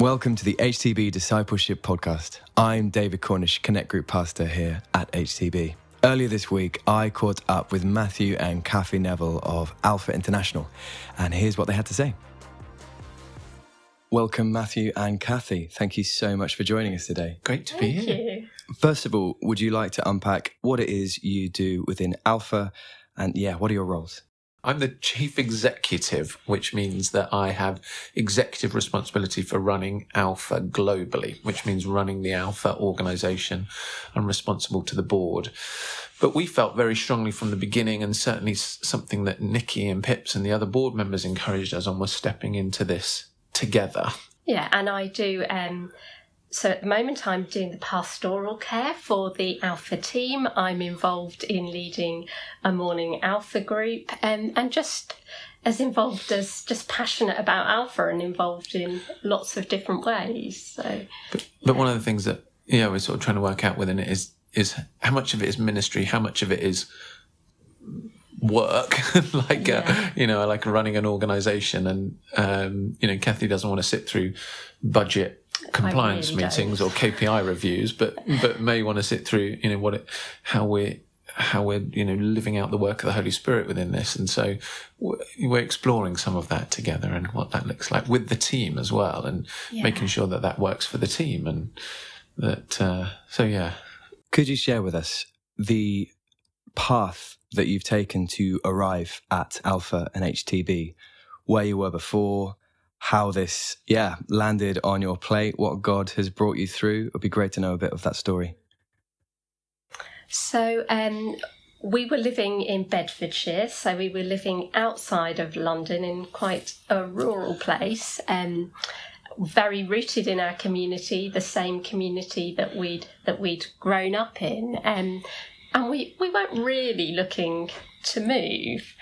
Welcome to the HTB Discipleship Podcast. I'm David Cornish, Connect Group Pastor here at HTB. Earlier this week, I caught up with Matthew and Kathy Neville of Alpha International, and here's what they had to say. Welcome, Matthew and Kathy. Thank you so much for joining us today. Great to be here. you. First of all, would you like to unpack what it is you do within Alpha, and yeah, what are your roles? I'm the chief executive, which means that I have executive responsibility for running Alpha globally, which means running the Alpha organization. I'm responsible to the board. But we felt very strongly from the beginning, and certainly something that Nicky and Pips and the other board members encouraged us on was stepping into this together. Yeah, and I do. Um, so at the moment, I'm doing the pastoral care for the Alpha team. I'm involved in leading a morning Alpha group, um, and just as involved as just passionate about Alpha and involved in lots of different ways. So But one of the things that yeah we're sort of trying to work out within it is is how much of it is ministry, how much of it is work, like uh, Yeah. you know, like running an organisation, and um, you know, Kathy doesn't want to sit through budget compliance really meetings don't. or KPI reviews, but but may want to sit through you know what it, how we're how we're you know living out the work of the Holy Spirit within this, and so we're exploring some of that together and what that looks like with the team as well, and Yeah. making sure that that works for the team, and that uh, so yeah. Could you share with us the path that you've taken to arrive at Alpha and HTB, where you were before, how this, yeah, landed on your plate, what God has brought you through? It would be great to know a bit of that story. So um, we were living in Bedfordshire, so we were living outside of London in quite a rural place, um, very rooted in our community, the same community that we'd that we'd grown up in, um, and we we weren't really looking to move,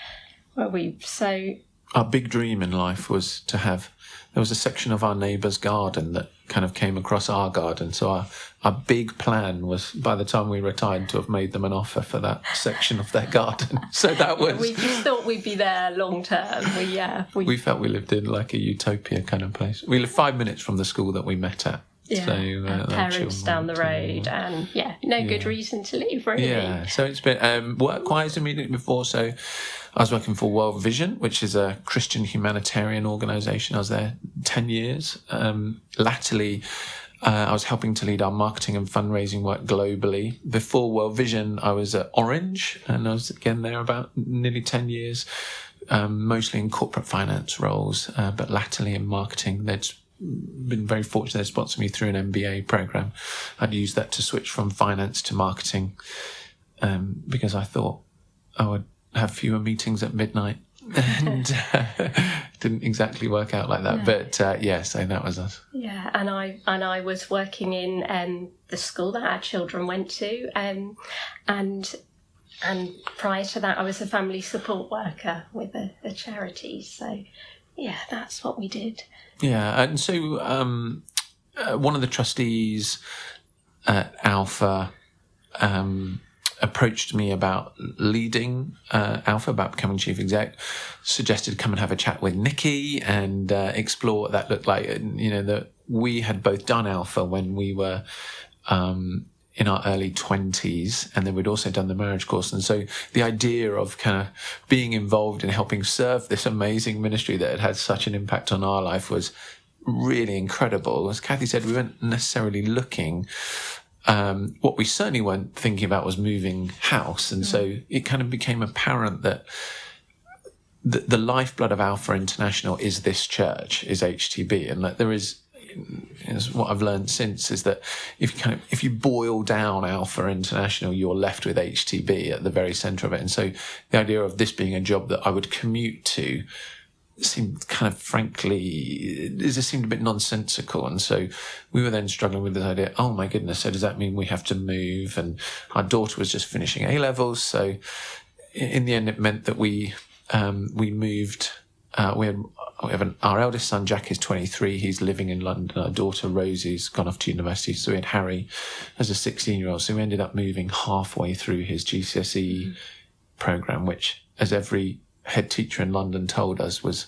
were we? So Our big dream in life was to have. There was a section of our neighbour's garden that kind of came across our garden. So our our big plan was by the time we retired to have made them an offer for that section of their garden. So that was we just thought we'd be there long term. We yeah we, we felt we lived in like a utopia kind of place. We lived five minutes from the school that we met at. Yeah so, uh, parents down the road, and yeah, no good reason to leave really. Yeah, so it's been um, work-wise immediately before. So I was working for World Vision, which is a Christian humanitarian organisation. I was there ten years. Um, latterly, uh, I was helping to lead our marketing and fundraising work globally. Before World Vision, I was at Orange, and I was again there about nearly ten years, um, mostly in corporate finance roles, uh, but latterly in marketing. They'd been very fortunate. They sponsored me through an MBA program. I'd used that to switch from finance to marketing um, because I thought I would have fewer meetings at midnight. and uh, didn't exactly work out like that, but uh, yeah. So that was us. Yeah, and I and I was working in um, the school that our children went to, um, and and prior to that, I was a family support worker with a, a charity. So, yeah, that's what we did. Yeah, and so um, uh, one of the trustees at Alpha um, approached me about leading uh, Alpha, about becoming chief exec. Suggested come and have a chat with Nicky and uh, explore what that looked like. And you know that we had both done Alpha when we were. Um, in our early 20s and then we'd also done the marriage course. And so the idea of kind of being involved in helping serve this amazing ministry that had had such an impact on our life was really incredible. As kathy said we weren't necessarily looking um, what we certainly weren't thinking about was moving house. And so it kind of became apparent that the, the lifeblood of alpha international is this church is htb and that there is is what I've learned since is that if you kind of if you boil down Alpha International, you're left with HTB at the very centre of it. And so the idea of this being a job that I would commute to seemed kind of frankly it just seemed a bit nonsensical. And so we were then struggling with this idea. Oh my goodness! So does that mean we have to move? And our daughter was just finishing A levels, so in the end, it meant that we um, we moved. Uh, we had we have an, our eldest son Jack is 23. He's living in London. Our daughter Rosie's gone off to university. So we had Harry as a 16 year old. So we ended up moving halfway through his GCSE program, which, as every head teacher in London told us, was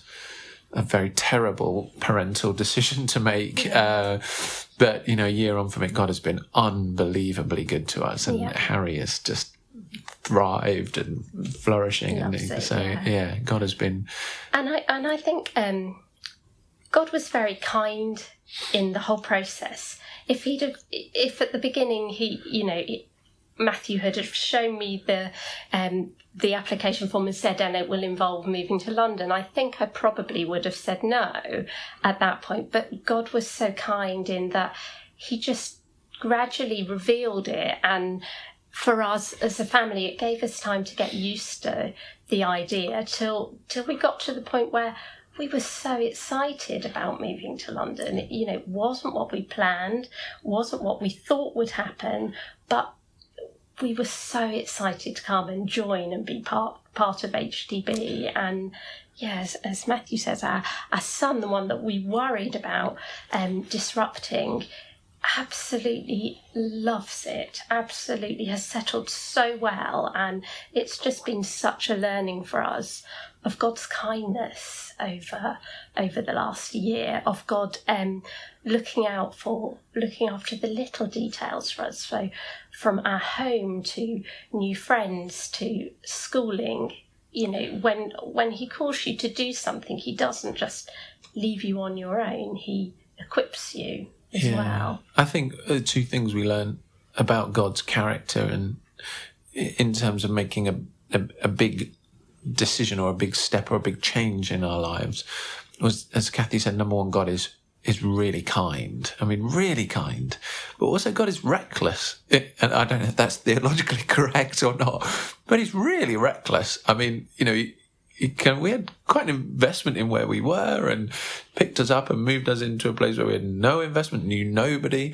a very terrible parental decision to make. Uh, but you know, a year on from it, God has been unbelievably good to us, and Yeah. Harry is just thrived and flourishing. And Loves so, yeah. yeah, God has been. And I and I think um, God was very kind in the whole process. If he'd have, if at the beginning he, you know, Matthew had shown me the um, the application form and said, and it will involve moving to London, I think I probably would have said no at that point. But God was so kind in that He just gradually revealed it and for us as a family, it gave us time to get used to the idea till till we got to the point where we were so excited about moving to London. It, you know, it wasn't what we planned, wasn't what we thought would happen, but we were so excited to come and join and be part part of HTB. And yes, as Matthew says, our, our son, the one that we worried about um, disrupting, absolutely loves it absolutely has settled so well and it's just been such a learning for us of god's kindness over over the last year of god um looking out for looking after the little details for us. So from our home to new friends to schooling you know when when he calls you to do something he doesn't just leave you on your own. He equips you as well I think uh, two things we learn about God's character and in terms of making a, a, a big decision or a big step or a big change in our lives was, as Kathy said, number one, God is is really kind. I mean, really kind. But also, God is reckless. It, and I don't know if that's theologically correct or not, but He's really reckless. I mean, you know, can, we had quite an investment in where we were and picked us up and moved us into a place where we had no investment, knew nobody.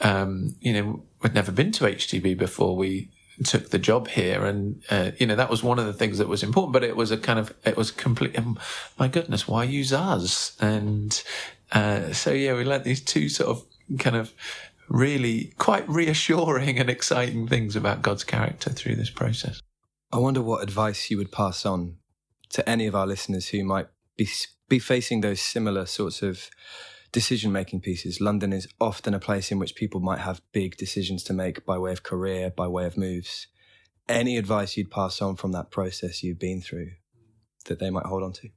Um, you know, we'd never been to HTB before we took the job here. And, uh, you know, that was one of the things that was important, but it was a kind of, it was complete, um, my goodness, why use us? And, uh, so yeah, we learnt these two sort of kind of really quite reassuring and exciting things about God's character through this process. I wonder what advice you would pass on to any of our listeners who might be be facing those similar sorts of decision making pieces. London is often a place in which people might have big decisions to make by way of career, by way of moves. Any advice you'd pass on from that process you've been through that they might hold on to?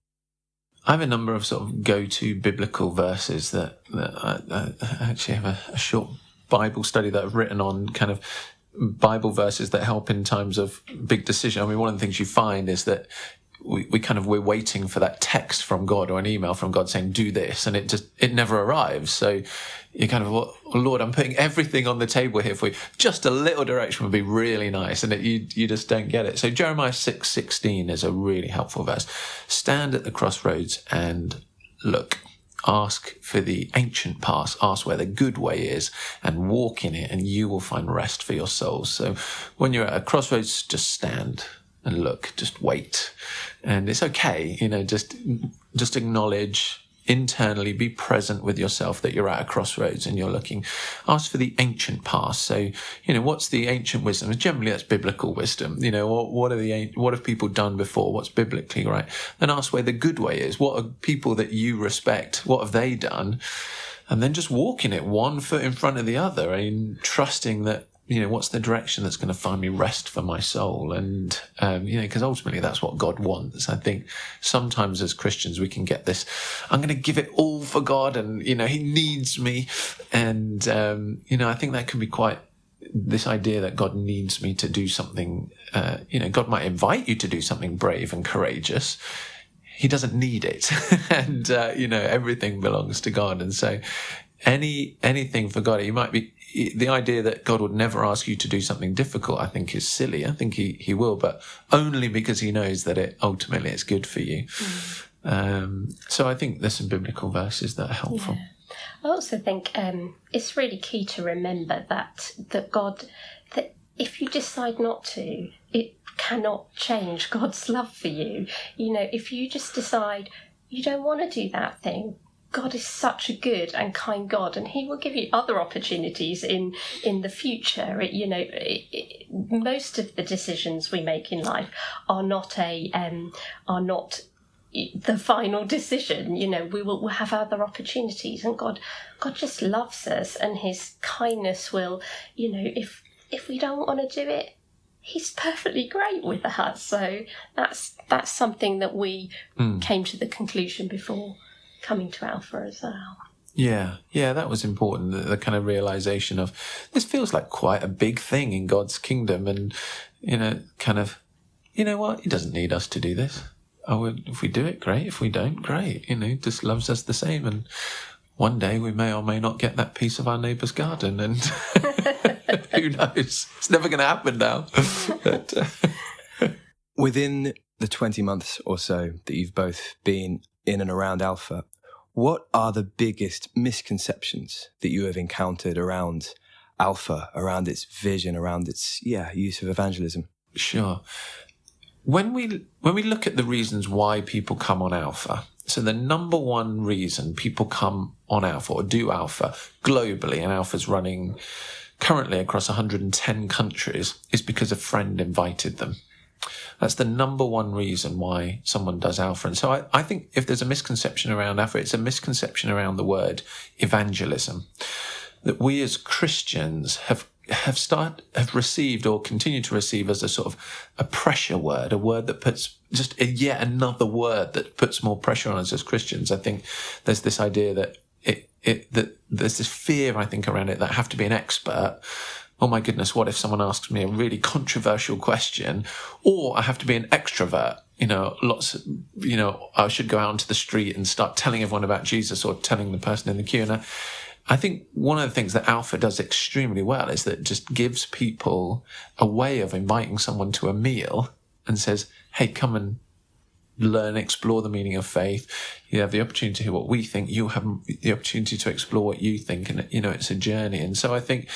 I have a number of sort of go-to biblical verses that, that I, I actually have a, a short Bible study that I've written on kind of Bible verses that help in times of big decision. I mean, one of the things you find is that we, we kind of we're waiting for that text from God or an email from God saying do this, and it just it never arrives. So you kind of well, Lord, I'm putting everything on the table here for you. Just a little direction would be really nice, and it, you you just don't get it. So Jeremiah six sixteen is a really helpful verse. Stand at the crossroads and look. Ask for the ancient path, ask where the good way is, and walk in it, and you will find rest for your souls. So when you're at a crossroads, just stand and look, just wait. And it's okay, you know, just just acknowledge internally, be present with yourself that you're at a crossroads and you're looking. Ask for the ancient past. So, you know, what's the ancient wisdom? Generally, that's biblical wisdom. You know, what, what are the what have people done before? What's biblically right? Then ask where the good way is. What are people that you respect? What have they done? And then just walking it one foot in front of the other and trusting that you know, what's the direction that's going to find me rest for my soul? And, um, you know, because ultimately that's what God wants. I think sometimes as Christians, we can get this, I'm going to give it all for God and, you know, he needs me. And, um, you know, I think that can be quite, this idea that God needs me to do something, uh, you know, God might invite you to do something brave and courageous. He doesn't need it. and, uh, you know, everything belongs to God. And so any, anything for God, he might be, the idea that God would never ask you to do something difficult, I think is silly. I think he, he will, but only because he knows that it ultimately is good for you. Um, so I think there's some biblical verses that are helpful. I also think um, it's really key to remember that that God, that if you decide not to, it cannot change God's love for you. You know, if you just decide you don't want to do that thing, God is such a good and kind God, and He will give you other opportunities in in the future. It, you know, it, it, most of the decisions we make in life are not a um, are not the final decision. You know, we will we'll have other opportunities, and God, God just loves us, and His kindness will, you know, if if we don't want to do it, He's perfectly great with us. So that's that's something that we mm. came to the conclusion before coming to Alpha as well. Yeah, yeah, that was important. The, the, kind of realization of this feels like quite a big thing in God's kingdom, and you know, kind of, you know what? He doesn't need us to do this. Oh, if we do it, great. If we don't, great. You know, just loves us the same. And one day we may or may not get that piece of our neighbour's garden, and who knows? It's never going to happen now. but, uh... Within the 20 months or so that you've both been in and around Alpha, what are the biggest misconceptions that you have encountered around Alpha, around its vision, around its yeah use of evangelism? Sure. When we when we look at the reasons why people come on Alpha, so the number one reason people come on Alpha or do Alpha globally, and Alpha's running currently across 110 countries, is because a friend invited them. That's the number one reason why someone does alpha. And so I, I think if there's a misconception around alpha, it's a misconception around the word evangelism. That we as Christians have have start have received or continue to receive as a sort of a pressure word, a word that puts just a, yet another word that puts more pressure on us as Christians. I think there's this idea that it, it that there's this fear I think around it that I have to be an expert oh my goodness, what if someone asks me a really controversial question? Or I have to be an extrovert. You know, lots, you know, I should go out into the street and start telling everyone about Jesus or telling the person in the queue. And I, I think one of the things that Alpha does extremely well is that it just gives people a way of inviting someone to a meal and says, hey, come and learn, explore the meaning of faith. You have the opportunity to hear what we think. You have the opportunity to explore what you think. And, you know, it's a journey. And so I think,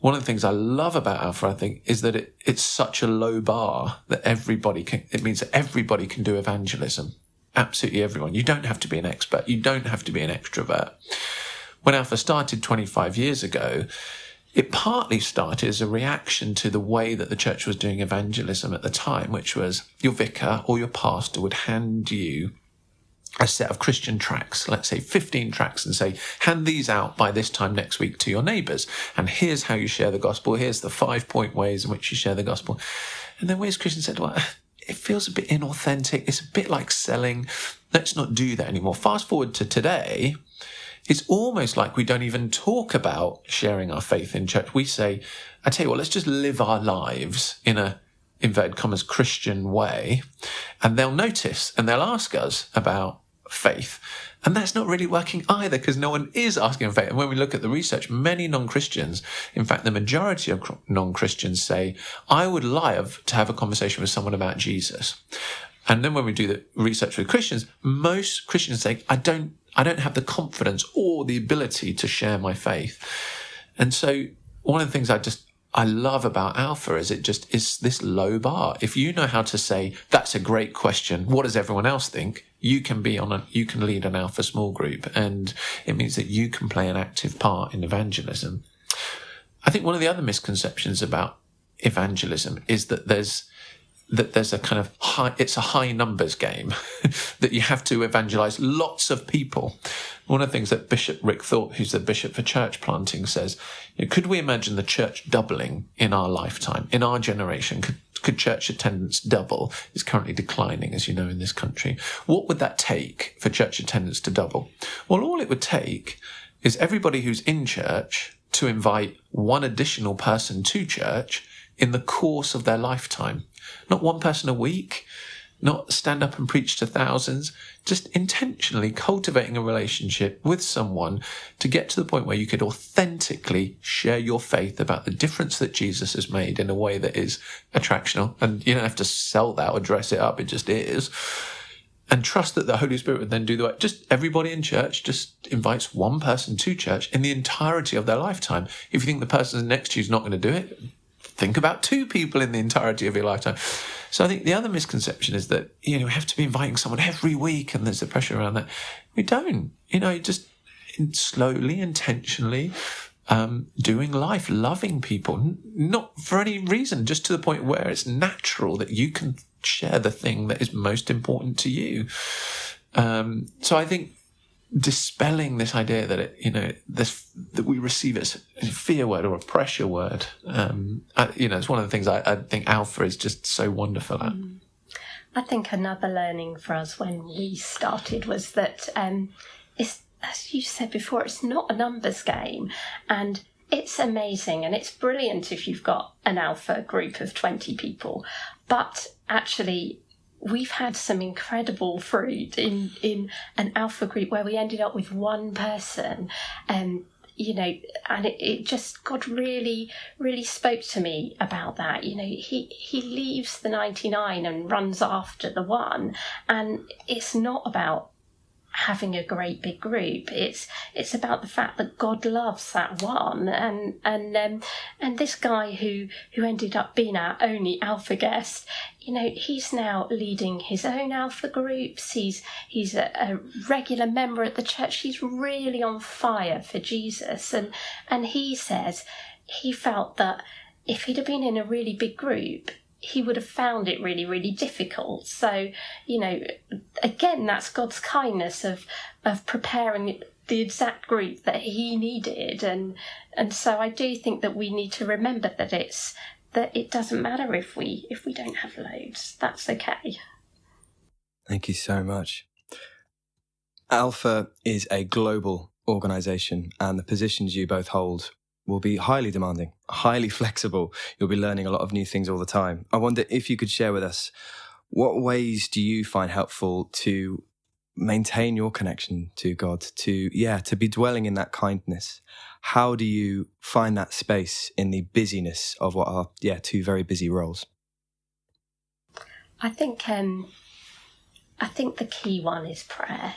one of the things I love about Alpha, I think, is that it, it's such a low bar that everybody can, it means that everybody can do evangelism. Absolutely everyone. You don't have to be an expert. You don't have to be an extrovert. When Alpha started 25 years ago, it partly started as a reaction to the way that the church was doing evangelism at the time, which was your vicar or your pastor would hand you a set of Christian tracts, let's say 15 tracts, and say, hand these out by this time next week to your neighbours. And here's how you share the gospel. Here's the five point ways in which you share the gospel. And then we Christian said, well, it feels a bit inauthentic. It's a bit like selling. Let's not do that anymore. Fast forward to today. It's almost like we don't even talk about sharing our faith in church. We say, I tell you what, let's just live our lives in a inverted commas Christian way. And they'll notice and they'll ask us about faith. And that's not really working either because no one is asking faith. And when we look at the research, many non-Christians, in fact, the majority of non-Christians say, I would love to have a conversation with someone about Jesus. And then when we do the research with Christians, most Christians say, I don't, I don't have the confidence or the ability to share my faith. And so one of the things I just I love about Alpha is it just is this low bar. If you know how to say, that's a great question. What does everyone else think? You can be on a, you can lead an Alpha small group and it means that you can play an active part in evangelism. I think one of the other misconceptions about evangelism is that there's, that there's a kind of high, it's a high numbers game, that you have to evangelize lots of people. One of the things that Bishop Ric Thorpe, who's the bishop for church planting, says, could we imagine the church doubling in our lifetime, in our generation? Could, could church attendance double? It's currently declining, as you know, in this country. What would that take for church attendance to double? Well, all it would take is everybody who's in church to invite one additional person to church in the course of their lifetime. Not one person a week, not stand up and preach to thousands, just intentionally cultivating a relationship with someone to get to the point where you could authentically share your faith about the difference that Jesus has made in a way that is attractional. And you don't have to sell that or dress it up, it just is. And trust that the Holy Spirit would then do the work. Just everybody in church just invites one person to church in the entirety of their lifetime. If you think the person next to you is not going to do it, think about two people in the entirety of your lifetime. So I think the other misconception is that, you know, we have to be inviting someone every week and there's the pressure around that. We don't, you know, just slowly, intentionally, um, doing life, loving people, not for any reason, just to the point where it's natural that you can share the thing that is most important to you. Um, so I think dispelling this idea that it, you know, this that we receive as a fear word or a pressure word. Um, I, you know, it's one of the things I, I, think Alpha is just so wonderful at. Mm. I think another learning for us when we started was that um, it's as you said before, it's not a numbers game, and it's amazing and it's brilliant if you've got an alpha group of 20 people but actually we've had some incredible fruit in in an alpha group where we ended up with one person and um, you know and it, it just god really really spoke to me about that. You know he he leaves the 99 and runs after the one and it's not about having a great big group. It's it's about the fact that God loves that one, and and um, and this guy who who ended up being our only alpha guest, you know, he's now leading his own alpha groups. He's he's a, a regular member at the church. He's really on fire for Jesus, and and he says he felt that if he'd have been in a really big group, he would have found it really, really difficult. So, you know, again, that's God's kindness of of preparing the exact group that he needed, and and so I do think that we need to remember that it's that it doesn't matter if we if we don't have loads. That's okay. Thank you so much. Alpha is a global organization, and the positions you both hold will be highly demanding, highly flexible. You'll be learning a lot of new things all the time. I wonder if you could share with us what ways do you find helpful to maintain your connection to God, to, yeah, to be dwelling in that kindness? How do you find that space in the busyness of what are, yeah, two very busy roles? I think, um, I think the key one is prayer.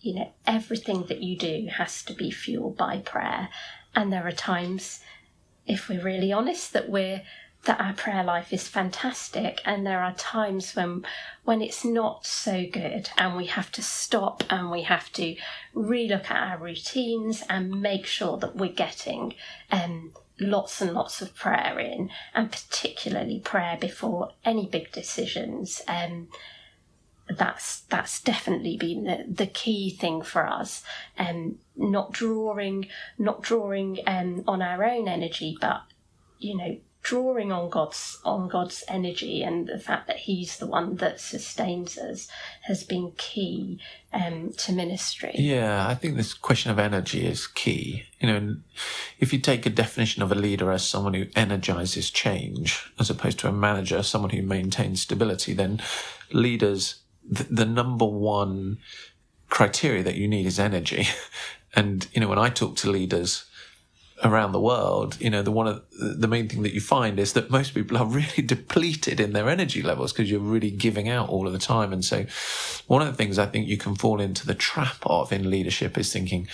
You know, everything that you do has to be fueled by prayer. And there are times, if we're really honest, that we're that our prayer life is fantastic. And there are times when when it's not so good and we have to stop and we have to relook at our routines and make sure that we're getting um, lots and lots of prayer in and particularly prayer before any big decisions um, that's that's definitely been the, the key thing for us um not drawing not drawing um on our own energy but you know drawing on God's on God's energy and the fact that He's the one that sustains us has been key um, to ministry. Yeah, I think this question of energy is key. You know, if you take a definition of a leader as someone who energizes change, as opposed to a manager, someone who maintains stability, then leaders the, the number one criteria that you need is energy. And, you know, when I talk to leaders, around the world, you know, the one of the main thing that you find is that most people are really depleted in their energy levels because you're really giving out all of the time. And so one of the things I think you can fall into the trap of in leadership is thinking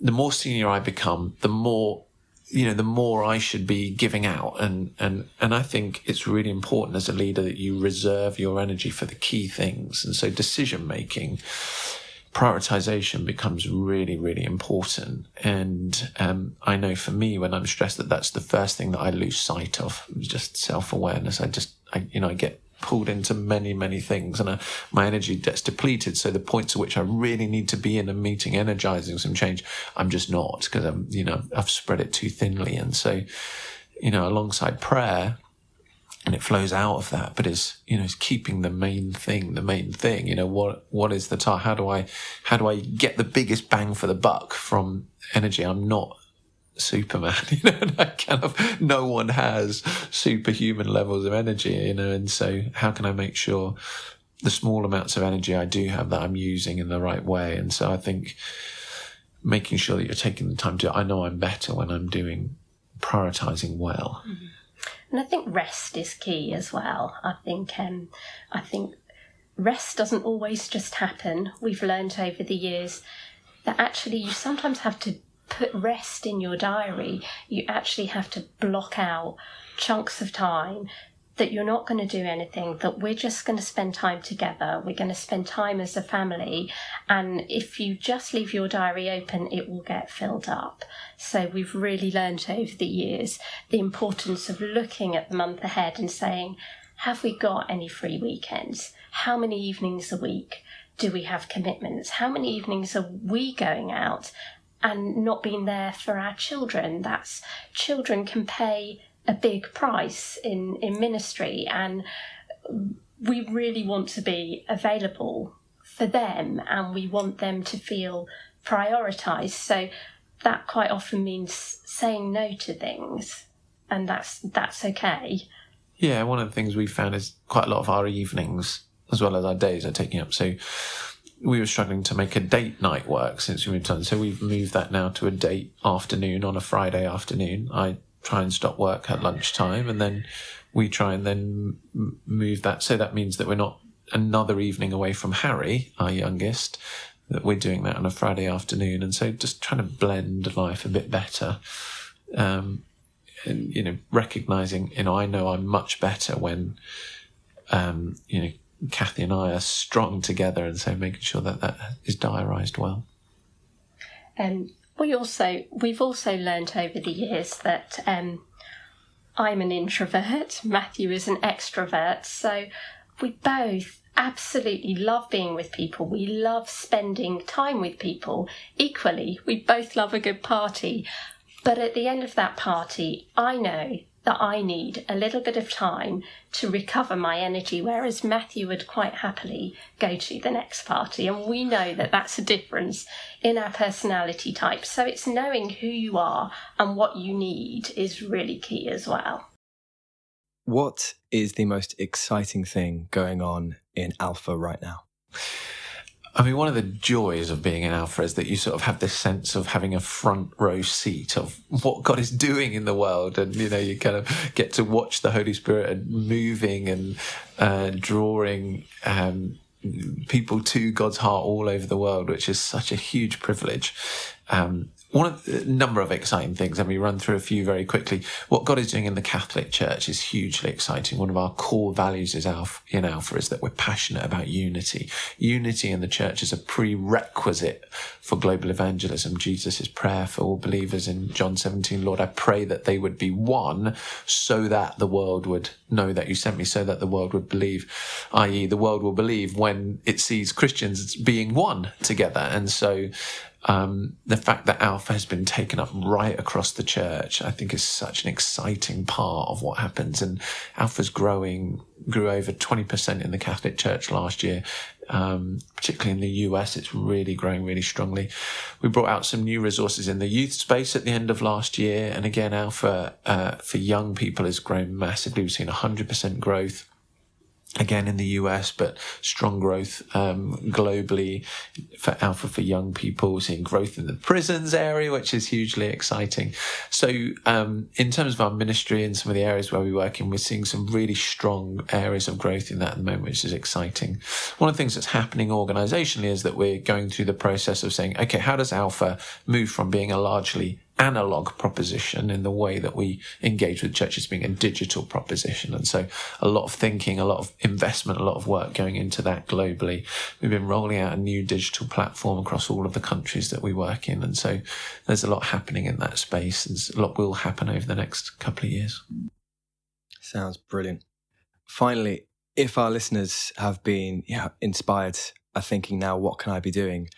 the more senior I become, the more you know, the more I should be giving out. And, and, and I think it's really important as a leader that you reserve your energy for the key things. And so decision making, prioritization becomes really, really important. And, um, I know for me, when I'm stressed that that's the first thing that I lose sight of, just self awareness. I just, I, you know, I get pulled into many, many things and uh, my energy gets depleted. So the points at which I really need to be in a meeting, energizing some change, I'm just not because I'm, you know, I've spread it too thinly. And so, you know, alongside prayer, and it flows out of that, but it's, you know, it's keeping the main thing, the main thing, you know, what, what is the time? How do I, how do I get the biggest bang for the buck from energy? I'm not Superman, you know, that kind of no one has superhuman levels of energy, you know, and so how can I make sure the small amounts of energy I do have that I'm using in the right way? And so I think making sure that you're taking the time to, I know I'm better when I'm doing prioritizing well. Mm-hmm. And I think rest is key as well. I think, um, I think rest doesn't always just happen. We've learned over the years that actually you sometimes have to put rest in your diary, you actually have to block out chunks of time that you're not going to do anything, that we're just going to spend time together. We're going to spend time as a family. And if you just leave your diary open, it will get filled up. So we've really learned over the years the importance of looking at the month ahead and saying, have we got any free weekends? How many evenings a week do we have commitments? How many evenings are we going out and not being there for our children? That's children can pay a big price in, in ministry, and we really want to be available for them and we want them to feel prioritized. So that quite often means saying no to things, and that's that's okay. Yeah, one of the things we found is quite a lot of our evenings as well as our days are taking up. So we were struggling to make a date night work since we moved on. So we've moved that now to a date afternoon on a Friday afternoon. I try and stop work at lunchtime and then we try and then move that. So that means that we're not another evening away from Harry, our youngest, that we're doing that on a Friday afternoon. And so just trying to blend life a bit better. Um, and, you know, recognizing, you know, I know I'm much better when, um, you know, Kathy and I are strong together. And so making sure that that is diarised well. Um, we also, we've also learnt over the years that, um, I'm an introvert, Matthew is an extrovert. So we both absolutely love being with people. We love spending time with people. Equally, we both love a good party. But at the end of that party, I know that I need a little bit of time to recover my energy, whereas Matthew would quite happily go to the next party. And we know that that's a difference in our personality types. So it's knowing who you are and what you need is really key as well. What is the most exciting thing going on in Alpha right now? I mean, one of the joys of being in Alpha is that you sort of have this sense of having a front row seat of what God is doing in the world. And, you know, you kind of get to watch the Holy Spirit and moving and uh, drawing um, people to God's heart all over the world, which is such a huge privilege. Um, one of the number of exciting things, and we run through a few very quickly. What God is doing in the Catholic Church is hugely exciting. One of our core values is Alpha, in Alpha is that we're passionate about unity. Unity in the church is a prerequisite for global evangelism. Jesus' prayer for all believers in John 17, Lord, I pray that they would be one so that the world would know that you sent me, so that the world would believe, i.e., the world will believe when it sees Christians being one together. And so um, the fact that Alpha has been taken up right across the church, I think is such an exciting part of what happens. And Alpha's growing, grew over 20% in the Catholic Church last year. Um, particularly in the US, it's really growing really strongly. We brought out some new resources in the youth space at the end of last year. And again, Alpha, uh, for young people has grown massively. We've seen 100% growth again in the US, but strong growth um, globally for Alpha for young people, seeing growth in the prisons area, which is hugely exciting. So, um, in terms of our ministry and some of the areas where we work in, we're seeing some really strong areas of growth in that at the moment, which is exciting. One of the things that's happening organizationally is that we're going through the process of saying, okay, how does Alpha move from being a largely analog proposition in the way that we engage with churches being a digital proposition. And so a lot of thinking, a lot of investment, a lot of work going into that globally. We've been rolling out a new digital platform across all of the countries that we work in. And so there's a lot happening in that space and a lot will happen over the next couple of years. Sounds brilliant. Finally, if our listeners have been inspired, are thinking now, what can I be doing?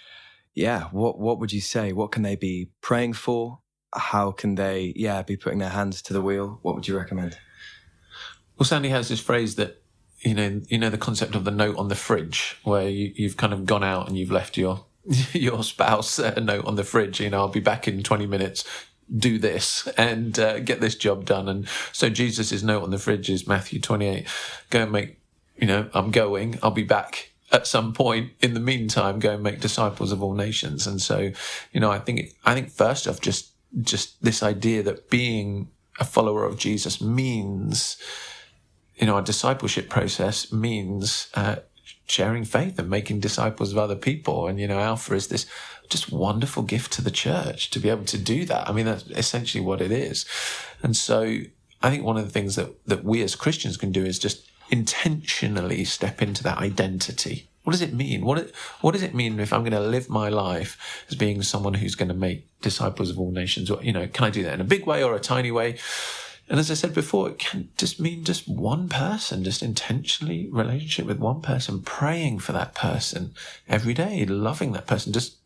Yeah, what what would you say? What can they be praying for? How can they, yeah, be putting their hands to the wheel? What would you recommend? Well, Sandy has this phrase that you know, you know the concept of the note on the fridge, where you, you've kind of gone out and you've left your your spouse a note on the fridge. You know, I'll be back in twenty minutes. Do this and uh, get this job done. And so Jesus' note on the fridge is Matthew twenty-eight. Go and make. You know, I'm going. I'll be back at some point in the meantime go and make disciples of all nations and so you know i think i think first off just just this idea that being a follower of Jesus means, you know, a discipleship process means uh, sharing faith and making disciples of other people. And, you know, Alpha is this just wonderful gift to the church to be able to do that. I mean, that's essentially what it is. And so I think one of the things that, that we as Christians can do is just intentionally step into that identity what does it mean? What what does it mean if I'm going to live my life as being someone who's going to make disciples of all nations? You know, can I do that in a big way or a tiny way? And as I said before, it can just mean just one person, just intentionally relationship with one person, praying for that person every day, loving that person, just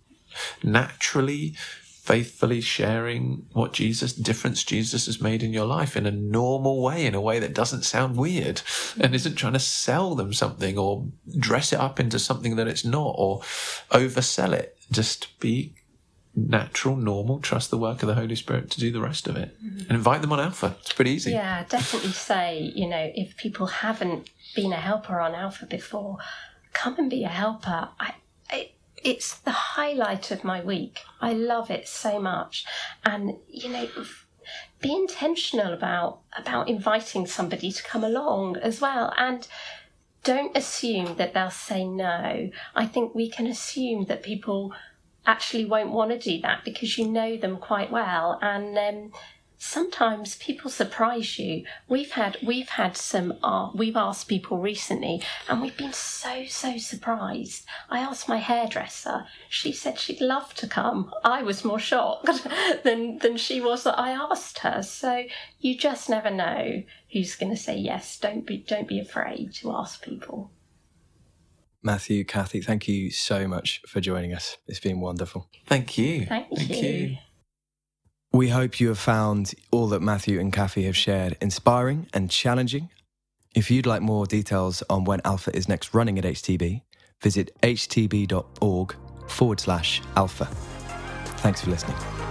naturally, faithfully sharing what Jesus, difference Jesus has made in your life in a normal way, in a way that doesn't sound weird and isn't trying to sell them something or dress it up into something that it's not or oversell it. Just be natural, normal, trust the work of the Holy Spirit to do the rest of it mm-hmm. and invite them on Alpha. It's pretty easy. Yeah, definitely say, you know, if people haven't been a helper on Alpha before, come and be a helper. I, it's the highlight of my week. I love it so much. And, you know, be intentional about about inviting somebody to come along as well and don't assume that they'll say no. I think we can assume that people actually won't want to do that because you know them quite well and um, sometimes people surprise you we've had we've had some uh, we've asked people recently and we've been so so surprised i asked my hairdresser she said she'd love to come i was more shocked than than she was that i asked her so you just never know who's going to say yes don't be don't be afraid to ask people Matthew, Kathy, thank you so much for joining us. It's been wonderful. Thank you. Thank you. We hope you have found all that Matthew and Kathy have shared inspiring and challenging. If you'd like more details on when Alpha is next running at HTB, visit htb.org forward slash alpha. Thanks for listening.